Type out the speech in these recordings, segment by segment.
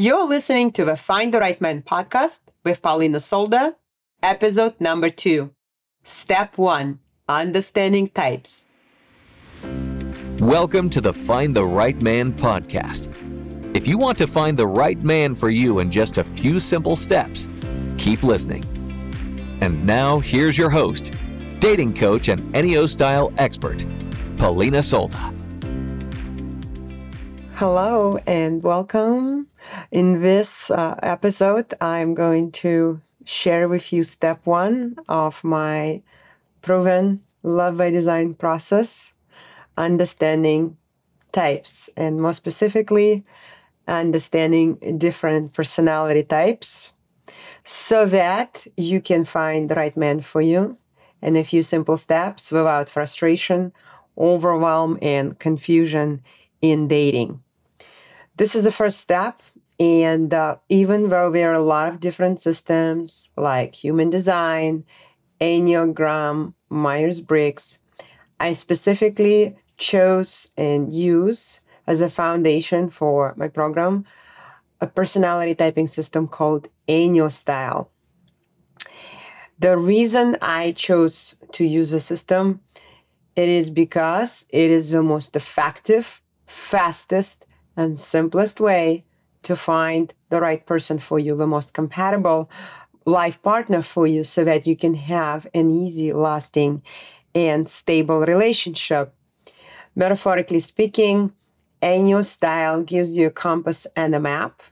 You're listening to the Find the Right Man podcast with Polina Solda, episode number two. Step one Understanding Types. Welcome to the Find the Right Man podcast. If you want to find the right man for you in just a few simple steps, keep listening. And now, here's your host, dating coach and Eniostyle expert, Polina Solda. Hello and welcome. In this uh, episode, I'm going to share with you step one of my proven love by design process understanding types, and more specifically, understanding different personality types so that you can find the right man for you in a few simple steps without frustration, overwhelm, and confusion in dating. This is the first step. And uh, even though there are a lot of different systems like human design, Enneagram, Myers Briggs, I specifically chose and use as a foundation for my program a personality typing system called Eniostyle. The reason I chose to use the system it is because it is the most effective, fastest, and simplest way to find the right person for you, the most compatible life partner for you, so that you can have an easy, lasting, and stable relationship. Metaphorically speaking, Eniostyle gives you a compass and a map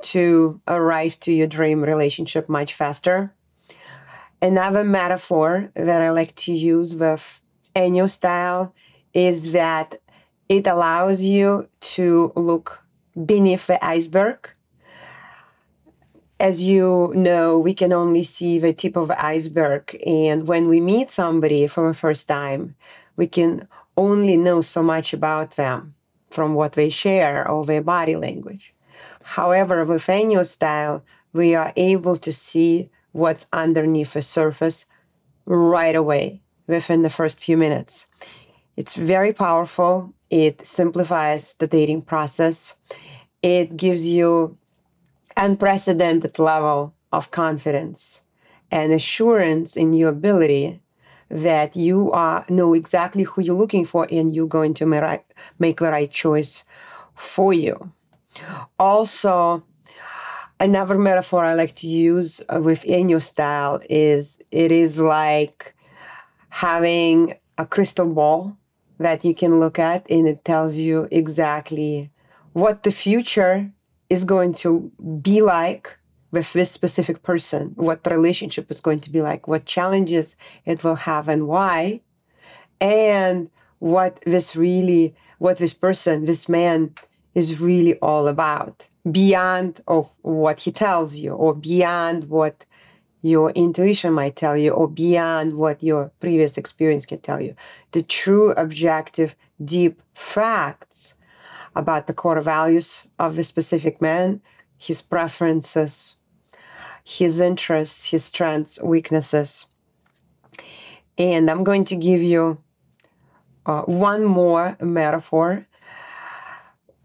to arrive to your dream relationship much faster. Another metaphor that I like to use with Eniostyle is that it allows you to look beneath the iceberg. As you know, we can only see the tip of the iceberg. And when we meet somebody for the first time, we can only know so much about them from what they share or their body language. However, with Eniostyle, we are able to see what's underneath the surface right away within the first few minutes. It's very powerful. It simplifies the dating process. It gives you unprecedented level of confidence and assurance in your ability that you are know exactly who you're looking for and you're going to make, the right choice for you. Also, another metaphor I like to use with Eniostyle is it is like having a crystal ball that you can look at and it tells you exactly what the future is going to be like with this specific person, what the relationship is going to be like, what challenges it will have and why, and what this really, what this person, this man is really all about beyond of what he tells you or beyond what your intuition might tell you or beyond what your previous experience can tell you. The true, objective, deep facts about the core values of a specific man, his preferences, his interests, his strengths, weaknesses. And I'm going to give you uh, one more metaphor.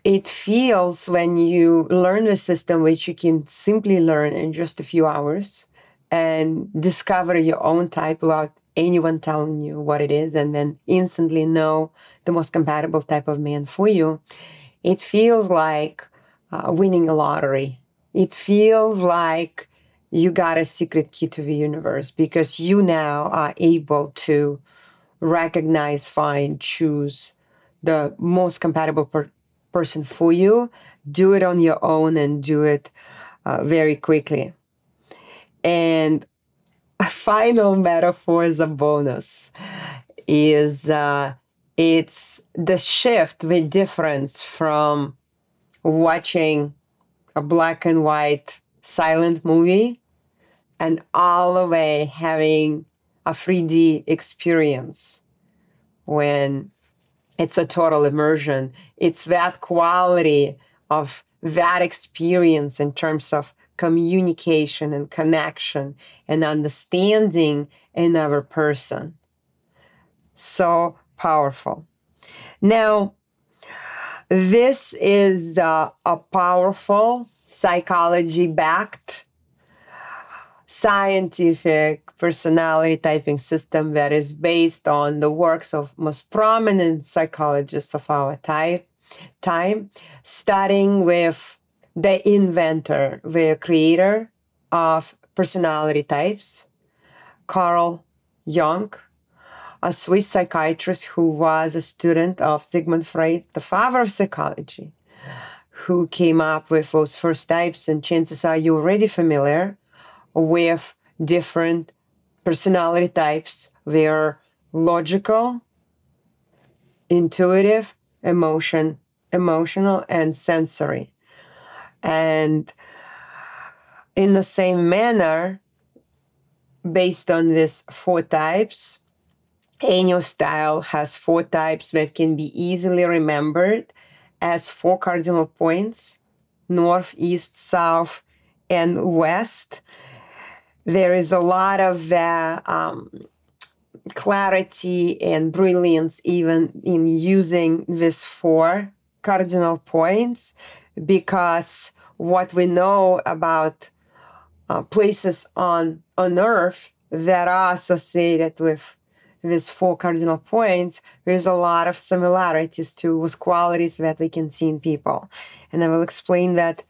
It feels when you learn the system, which you can simply learn in just a few hours, and discover your own type without anyone telling you what it is, and then instantly know the most compatible type of man for you. It feels like uh, winning a lottery. It feels like you got a secret key to the universe because you now are able to recognize, find, choose the most compatible per- person for you. Do it on your own and do it uh, very quickly. And final metaphor is a bonus is uh, it's the shift, the difference from watching a black and white silent movie and all the way having a 3D experience when it's a total immersion. It's that quality of that experience in terms of communication and connection and understanding another person. So powerful. Now, this is uh, a powerful psychology backed scientific personality typing system that is based on the works of most prominent psychologists of our type, time, starting with the inventor, the creator of personality types, Carl Jung, a Swiss psychiatrist who was a student of Sigmund Freud, the father of psychology, who came up with those first types. And chances are you're already familiar with different personality types. They're logical, intuitive, emotion, emotional, and sensory. And in the same manner, based on these four types, Eniostyle has four types that can be easily remembered as four cardinal points north, east, south, and west. There is a lot of uh, um, clarity and brilliance even in using these four cardinal points because what we know about uh, places on on earth that are associated with these four cardinal points, there's a lot of similarities to those qualities that we can see in people. And I will explain that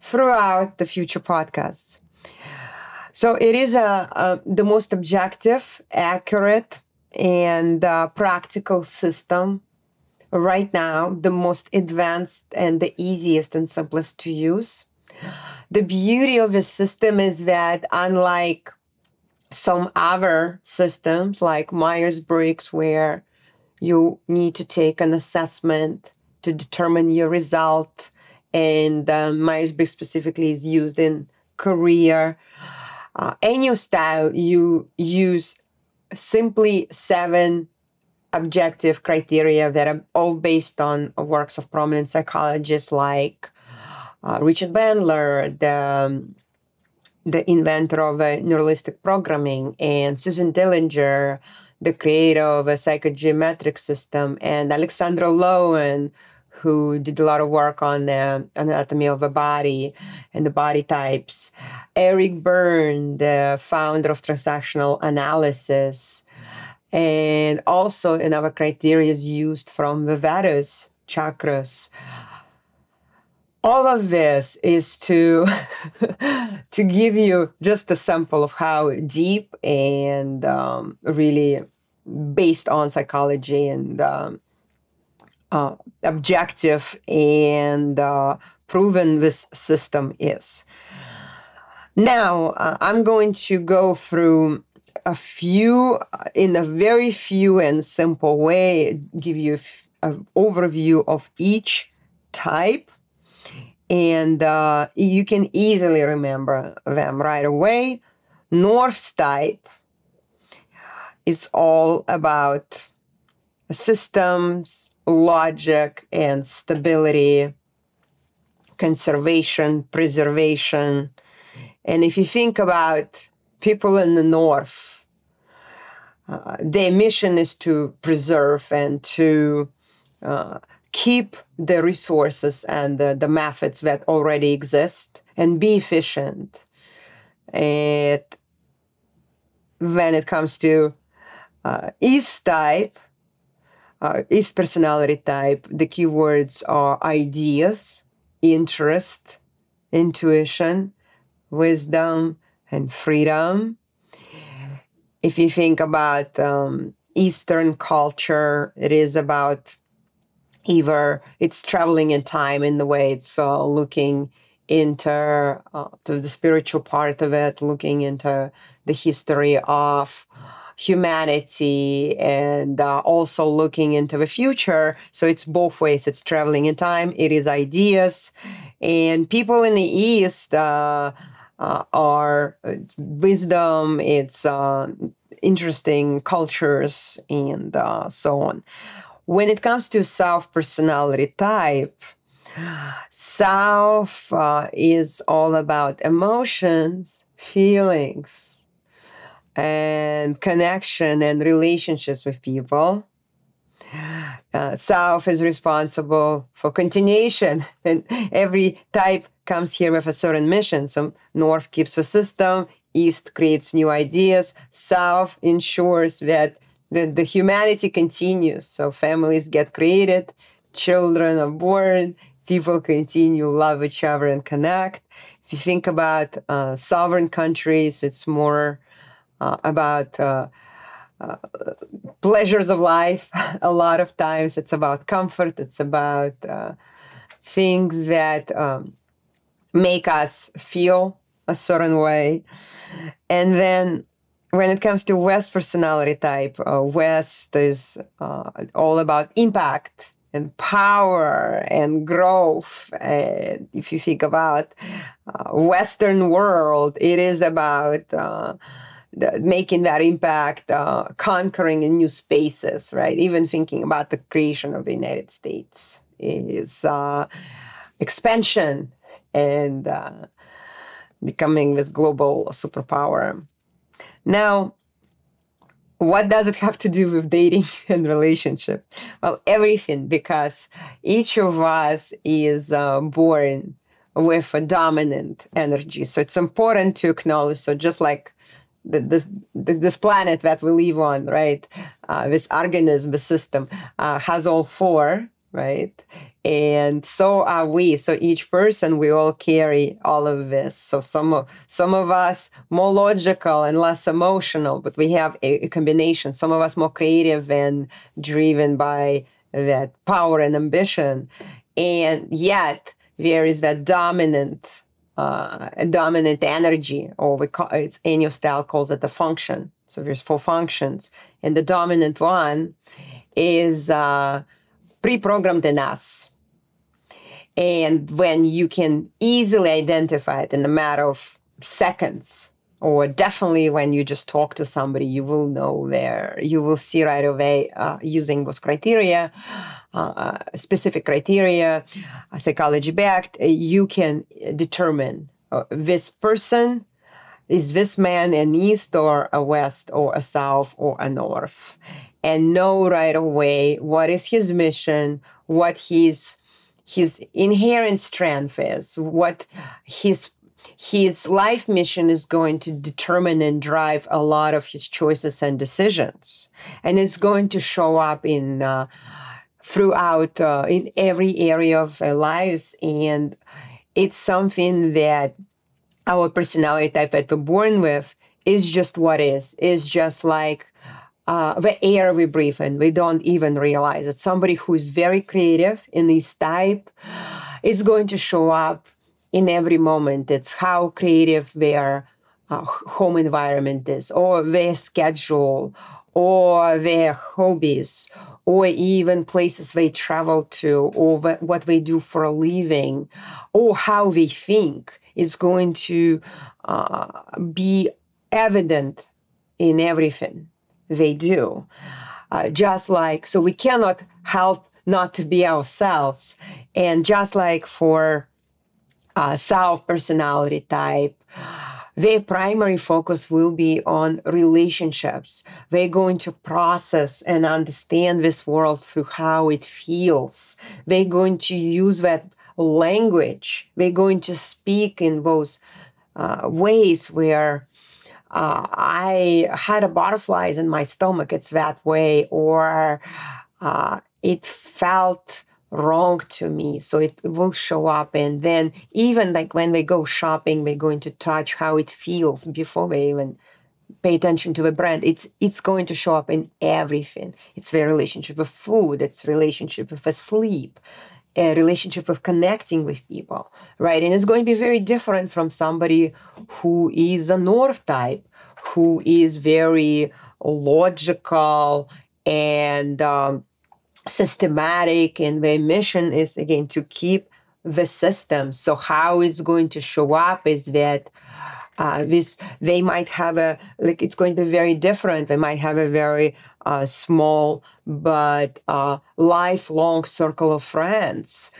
throughout the future podcasts. So it is a, a the most objective, accurate, and uh, practical system right now, the most advanced and the easiest and simplest to use. The beauty of the system is that unlike some other systems like Myers Briggs, where you need to take an assessment to determine your result. And uh, Myers Briggs specifically is used in career. Uh, style, you use simply seven objective criteria that are all based on works of prominent psychologists like uh, Richard Bandler, the um, the inventor of uh, neuro-linguistic programming, and Susan Dellinger, the creator of a psychogeometric system, and Alexander Lowen, who did a lot of work on the anatomy of the body and the body types. Eric Berne, the founder of transactional analysis, and also another criteria is used from the Vedas chakras all of this is to to give you just a sample of how deep and um, really based on psychology and um, uh, objective and uh, proven this system is. Now uh, I'm going to go through a few in a very few and simple way give you an overview of each type and uh, you can easily remember them right away. North type is all about systems, logic, and stability, conservation, preservation. And if you think about people in the North, uh, their mission is to preserve and to uh, keep the resources and the, the methods that already exist and be efficient. And when it comes to uh, East type, uh, East personality type, the keywords are ideas, interest, intuition, wisdom, and freedom. If you think about um, Eastern culture, it is about either it's traveling in time in the way it's uh, looking into uh, to the spiritual part of it, looking into the history of humanity and uh, also looking into the future. So it's both ways. It's traveling in time. It is ideas, and people in the East uh, uh, are uh, wisdom. It's uh, interesting cultures and so on when it comes to self personality type, self uh, is all about emotions, feelings, and connection and relationships with people. Uh, South is responsible for continuation, and every type comes here with a certain mission. So North keeps the system, East creates new ideas, South ensures that the, the humanity continues. So families get created, children are born, people continue love each other and connect. If you think about uh, sovereign countries, it's more uh, about uh, uh pleasures of life. a lot of times, it's about comfort. It's about uh, things that um, make us feel a certain way. And then when it comes to West personality type, uh, West is uh, all about impact and power and growth. And if you think about uh, Western world, it is about uh, the, making that impact, uh, conquering new spaces, right? Even thinking about the creation of the United States is uh, expansion and uh, becoming this global superpower. Now, what does it have to do with dating and relationship? Well, everything, because each of us is uh, born with a dominant energy. So it's important to acknowledge. So just like the, this, this planet that we live on, right? Uh, this organism, the system, uh, has all four, right? and so are we. So each person we all carry all of this. So some of some of us more logical and less emotional but we have a, a combination. Some of us more creative and driven by that power and ambition. And yet there is that dominant uh, dominant energy or we call it's Enneagram style calls it the function. So there's four functions. And the dominant one is uh, pre-programmed in us. And when you can easily identify it in a matter of seconds, or definitely when you just talk to somebody, you will know where you will see right away uh, using those criteria, uh, specific criteria, uh, psychology backed, uh, you can determine uh, this person is this man an east or a west or a south or a north and know right away what is his mission what he's his inherent strength is, what his his life mission is going to determine and drive a lot of his choices and decisions, and it's going to show up in uh, throughout uh, in every area of our lives, and it's something that our personality type that we're born with is just what is. Is just like uh, the air we breathe in. We don't even realize it. Somebody who is very creative in this type is going to show up in every moment. It's how creative their uh, home environment is, or their schedule, or their hobbies, or even places they travel to, or what they do for a living, or how they think. It's going to uh, be evident in everything they do. Uh, just like, so we cannot help not to be ourselves. And just like for uh, South personality type, their primary focus will be on relationships. They're going to process and understand this world through how it feels. They're going to use that language. They're going to speak in those uh, ways where uh, I had a butterflies in my stomach. It's that way, or uh, it felt wrong to me. So it will show up. And then even like when we go shopping, we're going to touch how it feels before we even pay attention to the brand. It's it's going to show up in everything. It's their relationship with food, it's relationship with sleep, a relationship of connecting with people, right? And it's going to be very different from somebody who is a North type, who is very logical and um, systematic, and their mission is again to keep the system. So how it's going to show up is that. Uh, this they might have a like it's going to be very different they might have a very uh, small but uh, lifelong circle of friends.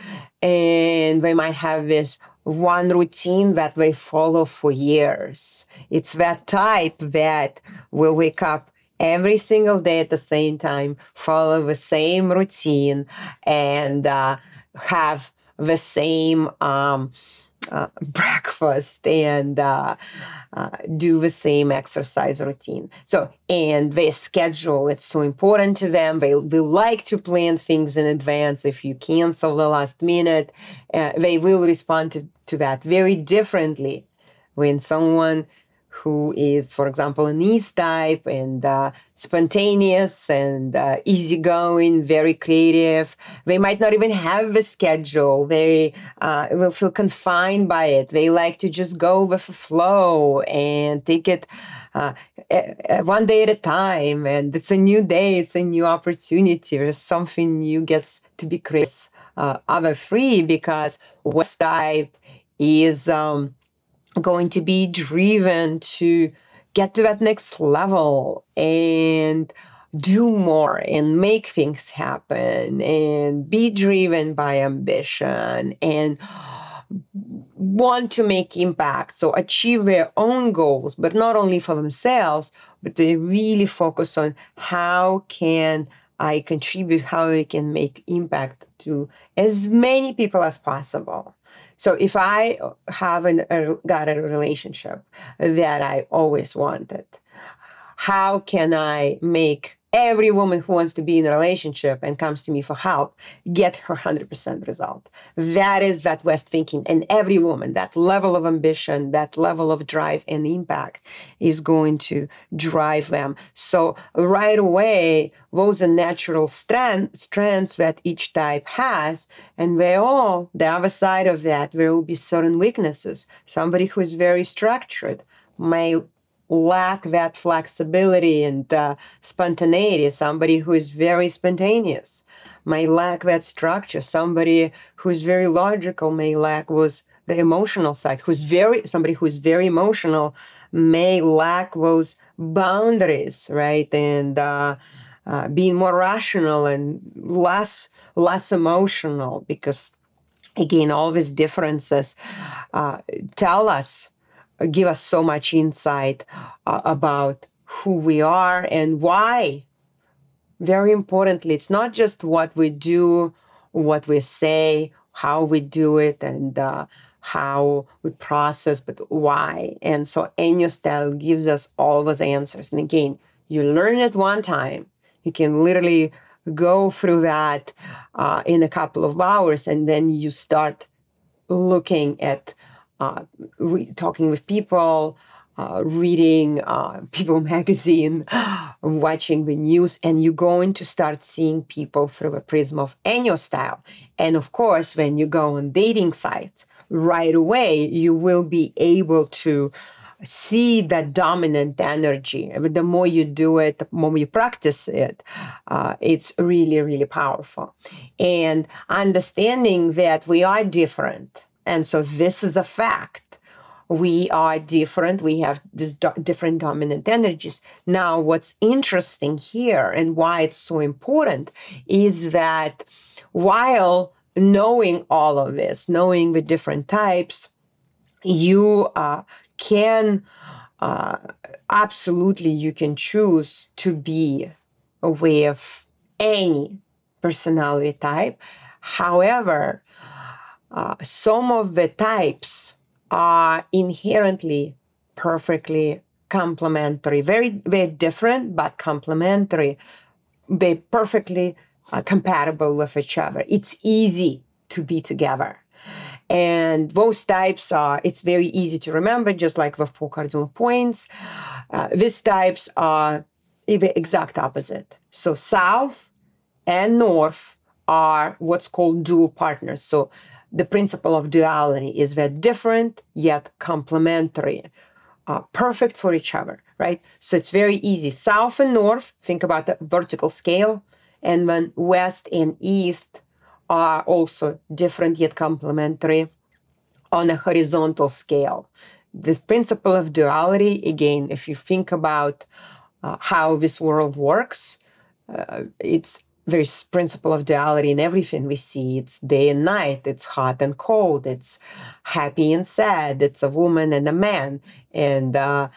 And they might have this one routine that they follow for years. It's that type that will wake up every single day at the same time, follow the same routine, and uh, have the same um, uh, breakfast and uh, uh, do the same exercise routine. So, and their schedule, it's so important to them. They, they like to plan things in advance. If you cancel the last minute, uh, they will respond to, to that very differently when someone who is, for example, an East type and uh, spontaneous and uh, easygoing, very creative. They might not even have a schedule. They uh, will feel confined by it. They like to just go with the flow and take it uh, one day at a time. And it's a new day. It's a new opportunity. There's something new gets to be created. Uh, other free because West type is um, going to be driven to get to that next level and do more and make things happen and be driven by ambition and want to make impact. So achieve their own goals but not only for themselves but they really focus on how can i contribute how i can make impact to as many people as possible so if I have an, a, got a relationship that I always wanted, how can I make every woman who wants to be in a relationship and comes to me for help get her 100% result. That is that west thinking. And every woman that level of ambition that level of drive and impact is going to drive them. So right away those are natural strength, strengths that each type has. And they all the other side of that there will be certain weaknesses. Somebody who is very structured may lack that flexibility and uh, spontaneity. Somebody who is very spontaneous may lack that structure. Somebody who's very logical may lack was the emotional side. Who's very somebody who's very emotional may lack those boundaries, right? And uh, uh, being more rational and less less emotional because again all these differences uh, tell us give us so much insight uh, about who we are and why. Very importantly, it's not just what we do, what we say, how we do it, and uh, how we process, but why. And so Enneagram style gives us all those answers. And again, you learn it one time, you can literally go through that uh, in a couple of hours, and then you start looking at uh, re- talking with people, uh, reading uh, People magazine, watching the news, and you're going to start seeing people through a prism of Enneagram style. And of course, when you go on dating sites, right away, you will be able to see that dominant energy. The more you do it, the more you practice it, uh, it's really, really powerful. And understanding that we are different and so this is a fact. We are different. We have these do- different dominant energies. Now, what's interesting here and why it's so important is that while knowing all of this, knowing the different types, you uh, can uh, absolutely you can choose to be with any personality type. However, uh, some of the types are inherently perfectly complementary, very, very different, but complementary. They're perfectly uh, compatible with each other. It's easy to be together. And those types are, it's very easy to remember, just like the four cardinal points. Uh, these types are the exact opposite. So, south and north are what's called dual partners. So, the principle of duality is that different yet complementary, uh, perfect for each other, right? So it's very easy. South and north, think about the vertical scale, and then west and east are also different yet complementary on a horizontal scale. The principle of duality, again, if you think about uh, how this world works, uh, it's there's principle of duality in everything we see. It's day and night. It's hot and cold. It's happy and sad. It's a woman and a man. And uh,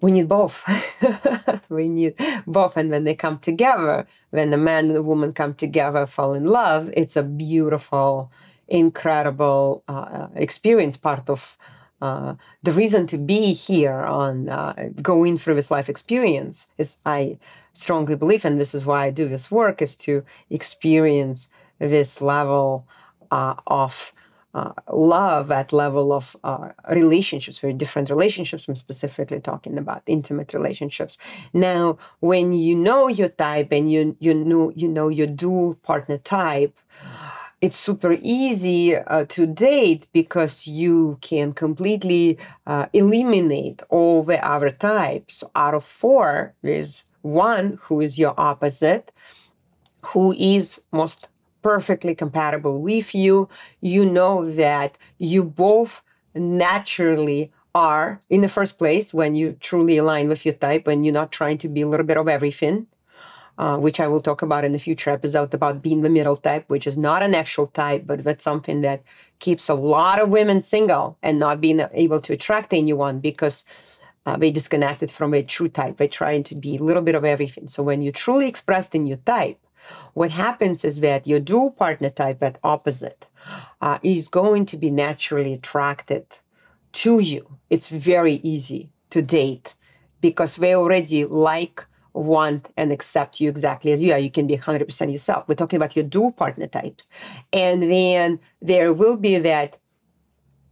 we need both. We need both. And when they come together when the man and the woman come together fall in love it's a beautiful incredible uh, experience, part of uh, the reason to be here on uh, going through this life experience is I strongly believe, and this is why I do this work, is to experience this level uh, of uh, love at level of uh, relationships, very different relationships. I'm specifically talking about intimate relationships. Now, when you know your type and you you know you know your dual partner type, it's super easy uh, to date because you can completely uh, eliminate all the other types. Out of four, there's one who is your opposite, who is most perfectly compatible with you. You know that you both naturally are in the first place when you truly align with your type and you're not trying to be a little bit of everything. Uh, which I will talk about in a future episode about being the middle type, which is not an actual type, but that's something that keeps a lot of women single and not being able to attract anyone because uh, they disconnected from a true type. They're trying to be a little bit of everything. So when you're truly expressed in your type, what happens is that your dual partner type at opposite uh, is going to be naturally attracted to you. It's very easy to date because they already like, want, and accept you exactly as you are. You can be 100% yourself. We're talking about your dual partner type. And then there will be that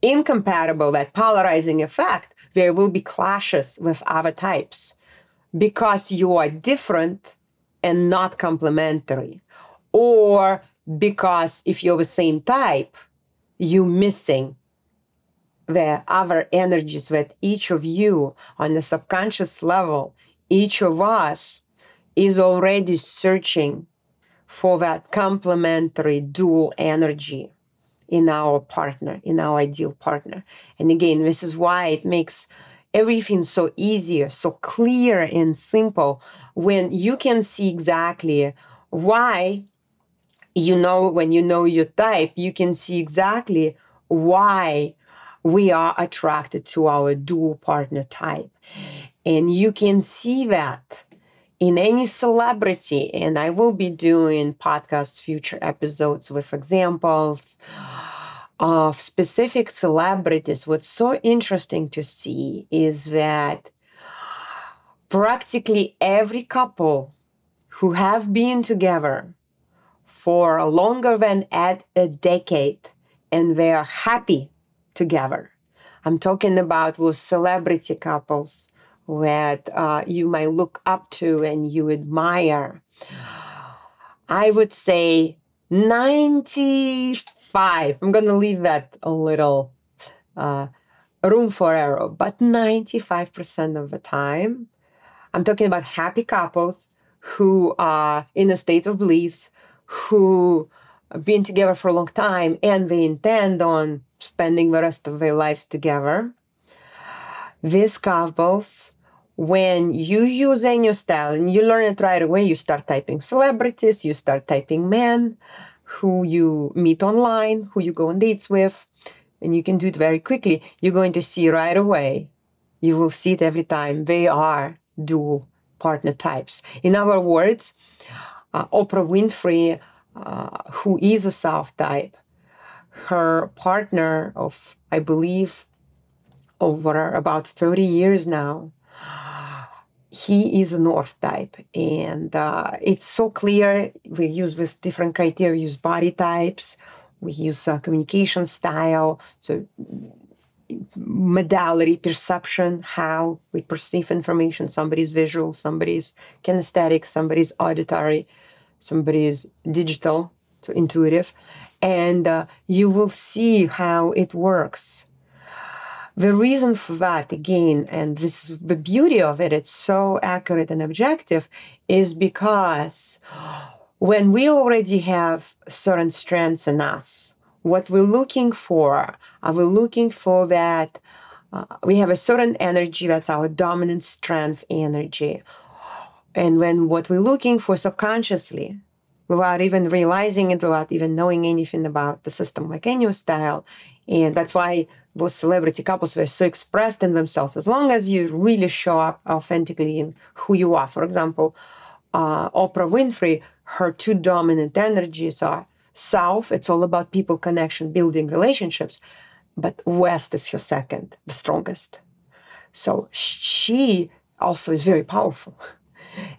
incompatible, that polarizing effect. There will be clashes with other types because you are different and not complementary. Or because if you're the same type, you're missing the other energies that each of you on the subconscious level, each of us is already searching for that complementary dual energy in our partner, in our ideal partner. And again, this is why it makes everything so easier, so clear and simple when you can see exactly why you know when you know your type you can see exactly why we are attracted to our dual partner type and you can see that in any celebrity and i will be doing podcasts future episodes with examples of specific celebrities, what's so interesting to see is that practically every couple who have been together for longer than at a decade and they are happy together. I'm talking about those celebrity couples that uh, you might look up to and you admire. I would say 95, I'm going to leave that a little uh, room for error, but 95% of the time, I'm talking about happy couples who are in a state of bliss, who have been together for a long time and they intend on spending the rest of their lives together. These couples when you use your style and you learn it right away, you start typing celebrities, you start typing men who you meet online, who you go on dates with, and you can do it very quickly. You're going to see right away. You will see it every time. They are dual partner types. In other words, uh, Oprah Winfrey, uh, who is a South type, her partner of, I believe, over about 30 years now, he is a north type and uh, it's so clear we use with different criteria we use body types we use uh, communication style so modality perception how we perceive information somebody's visual somebody's kinesthetic somebody's auditory somebody's digital so intuitive and uh, you will see how it works the reason for that, again, and this is the beauty of it, it's so accurate and objective, is because when we already have certain strengths in us, what we're looking for, are we looking for that uh, we have a certain energy that's our dominant strength energy. And when what we're looking for subconsciously, without even realizing it, without even knowing anything about the system like any style, and that's why those celebrity couples were so expressed in themselves. As long as you really show up authentically in who you are. For example, uh, Oprah Winfrey, her two dominant energies are South, it's all about people connection, building relationships. But West is her second, the strongest. So she also is very powerful.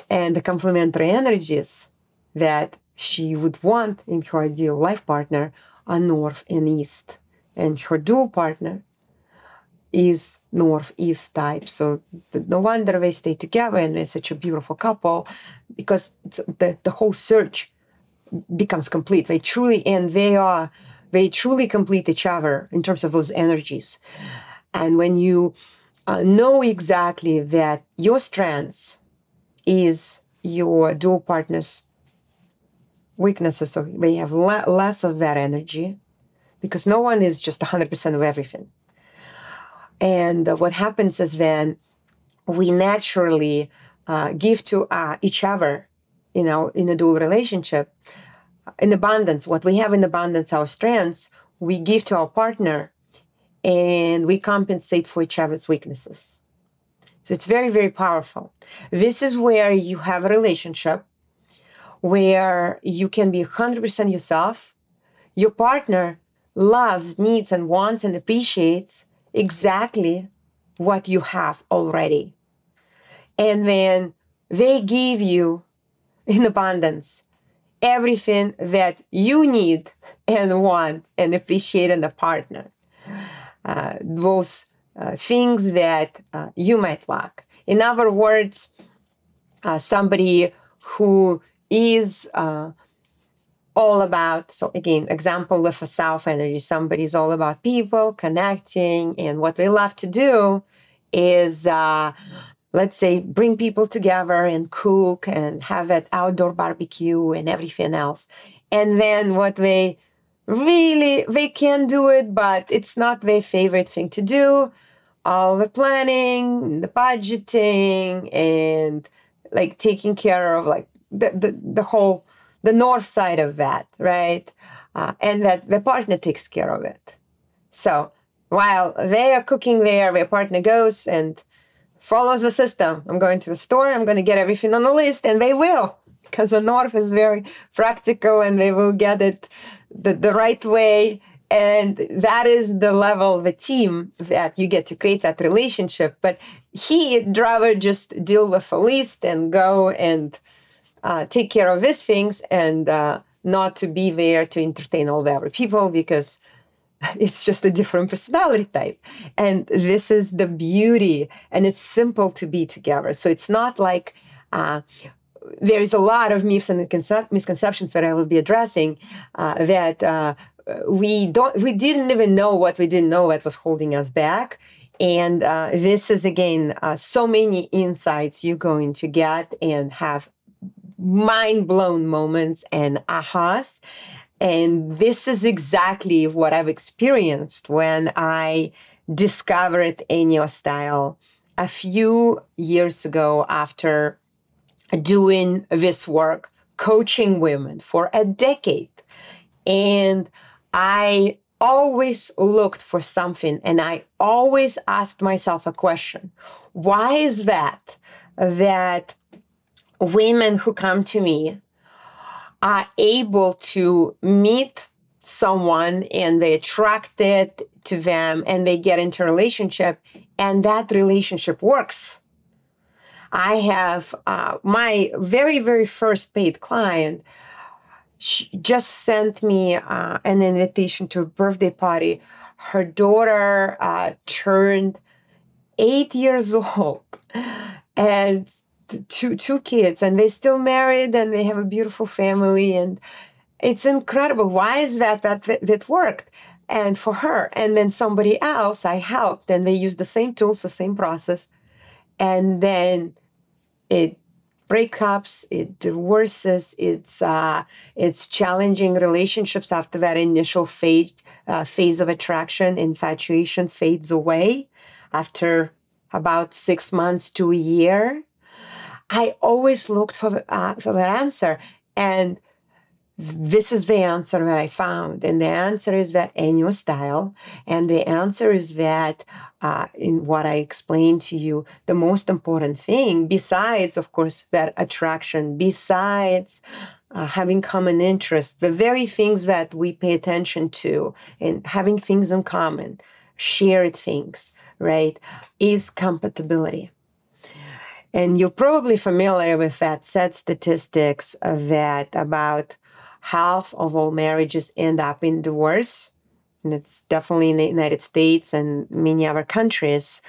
And the complementary energies that she would want in her ideal life partner are North and East. And her dual partner is northeast type. So no wonder they stay together and they're such a beautiful couple because the, the whole search becomes complete. They truly, and they are, they truly complete each other in terms of those energies. And when you uh, know exactly that your strengths is your dual partner's weaknesses, so they have le- less of that energy because no one is just 100% of everything. And uh, what happens is then we naturally uh, give to uh, each other, you know, in a dual relationship, in abundance. What we have in abundance, our strengths, we give to our partner, and we compensate for each other's weaknesses. So it's very, very powerful. This is where you have a relationship where you can be 100% yourself. Your partner loves, needs, and wants and appreciates exactly what you have already. And then they give you in abundance everything that you need and want and appreciate in a partner. Uh, those uh, things that uh, you might lack. In other words, uh, somebody who is uh, all about so again example with a south energy somebody's all about people connecting and what they love to do is uh, let's say bring people together and cook and have an outdoor barbecue and everything else. And then what they really they can do it but it's not their favorite thing to do. All the planning the budgeting and like taking care of like the, the, the whole the north side of that, right? Uh, and that the partner takes care of it. So while they are cooking there, their partner goes and follows the system. I'm going to the store, I'm going to get everything on the list, and they will, because the north is very practical and they will get it the, the right way. And that is the level the team that you get to create that relationship. But he'd rather just deal with a list and go and uh, take care of these things and uh, not to be there to entertain all the other people because it's just a different personality type. And this is the beauty, and it's simple to be together. So it's not like uh, there's a lot of myths and misconceptions that I will be addressing uh, that uh, we don't, we didn't even know what we didn't know that was holding us back. And uh, this is again uh, so many insights you're going to get and have mind blown moments and ahas. And this is exactly what I've experienced when I discovered Enneagram style a few years ago after doing this work, coaching women for a decade. And I always looked for something and I always asked myself a question. Why is that? That women who come to me are able to meet someone and they attracted to them and they get into a relationship and that relationship works. I have uh, my very very first paid client she just sent me uh, an invitation to a birthday party. Her daughter uh, turned eight years old. And two two kids and they still married and they have a beautiful family and it's incredible. Why is that that that worked? And for her and then somebody else i helped and they used the same tools the same process and then it breakups it divorces it's uh it's challenging relationships after that initial phase uh, phase of attraction infatuation fades away after about six months to a year I always looked for, uh, for that answer. And this is the answer that I found. And the answer is that Enneagram style. And the answer is that uh, in what I explained to you, the most important thing, besides, of course, that attraction, besides uh, having common interests, the very things that we pay attention to, and having things in common, shared things, right, is compatibility. And you're probably familiar with that sad statistics that about half of all marriages end up in divorce. And it's definitely in the United States and many other countries.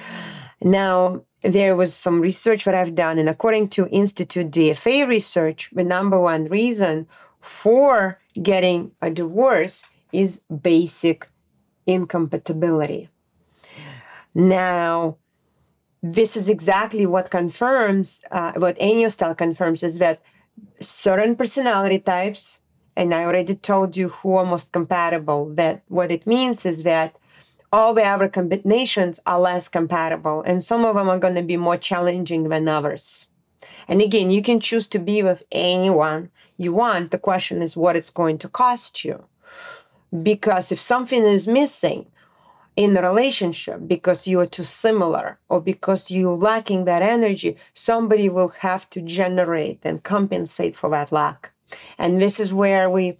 Now, there was some research that I've done, and according to Institute DFA research, the number one reason for getting a divorce is basic incompatibility. Now, this is exactly what confirms, uh, what style confirms is that certain personality types, and I already told you who are most compatible, that what it means is that all the other combinations are less compatible, and some of them are going to be more challenging than others. And again, you can choose to be with anyone you want. The question is what it's going to cost you. Because if something is missing in the relationship because you are too similar or because you're lacking that energy, somebody will have to generate and compensate for that lack. And this is where we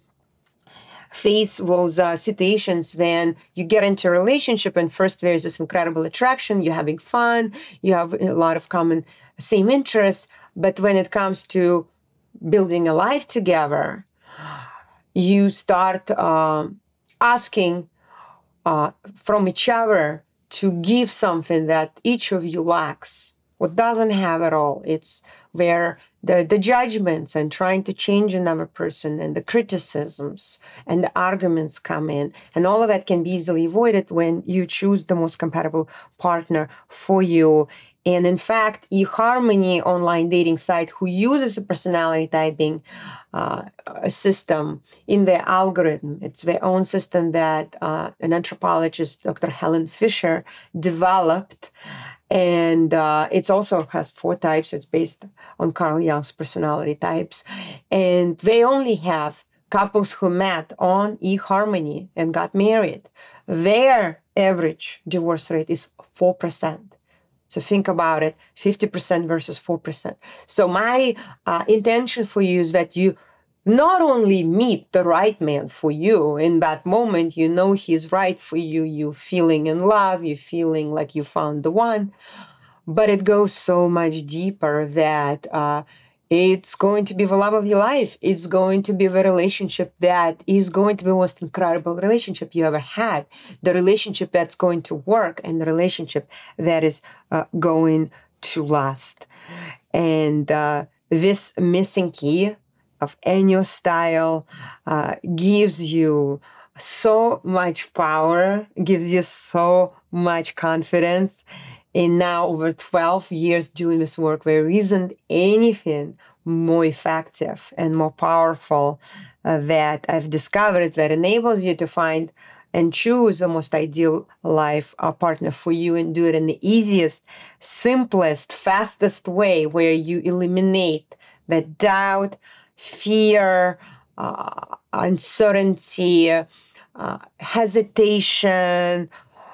face those uh, situations when you get into a relationship and first there's this incredible attraction, you're having fun, you have a lot of common same interests, but when it comes to building a life together, you start uh, asking uh, from each other to give something that each of you lacks what doesn't have at all. It's where the, the judgments and trying to change another person and the criticisms and the arguments come in. And all of that can be easily avoided when you choose the most compatible partner for you. And in fact, eHarmony online dating site who uses a personality typing uh, system in their algorithm. It's their own system that uh, an anthropologist, Dr. Helen Fisher, developed and uh, it also has four types. It's based on Carl Jung's personality types. And they only have couples who met on eHarmony and got married. Their average divorce rate is 4%. So think about it 50% versus 4%. So, my uh, intention for you is that you not only meet the right man for you in that moment you know he's right for you you're feeling in love you're feeling like you found the one but it goes so much deeper that uh, it's going to be the love of your life. It's going to be the relationship that is going to be the most incredible relationship you ever had. The relationship that's going to work and the relationship that is uh, going to last. And uh, this missing key of Eniostyle uh, gives you so much power, gives you so much confidence. And now, over 12 years doing this work, there isn't anything more effective and more powerful uh, that I've discovered that enables you to find and choose the most ideal life uh, partner for you and do it in the easiest, simplest, fastest way where you eliminate the doubt, fear, uh, uncertainty, uh, hesitation,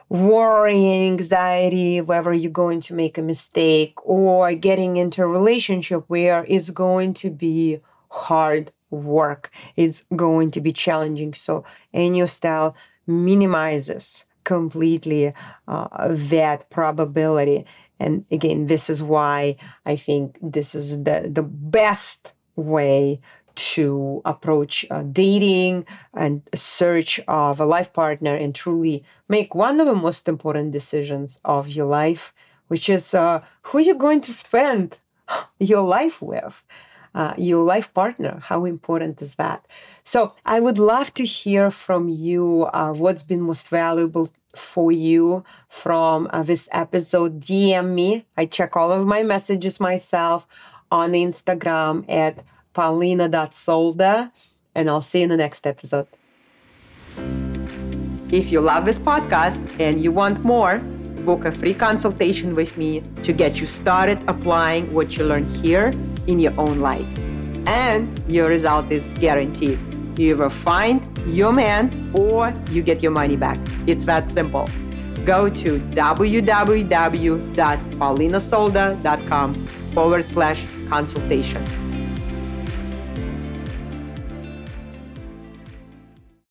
worry, anxiety, whether you're going to make a mistake or getting into a relationship where it's going to be hard work. It's going to be challenging. So, Eniostyle minimizes completely uh, that probability. And again, this is why I think this is the, the best way to approach uh, dating and search of a life partner and truly make one of the most important decisions of your life, which is uh, who you're going to spend your life with. Uh, your life partner. How important is that? So, I would love to hear from you uh, what's been most valuable for you from uh, this episode. DM me. I check all of my messages myself on Instagram at polina.solda, and I'll see you in the next episode. If you love this podcast and you want more, book a free consultation with me to get you started applying what you learn here in your own life. And your result is guaranteed. You either find your man or you get your money back. It's that simple. Go to www.polinasolda.com forward slash consultation.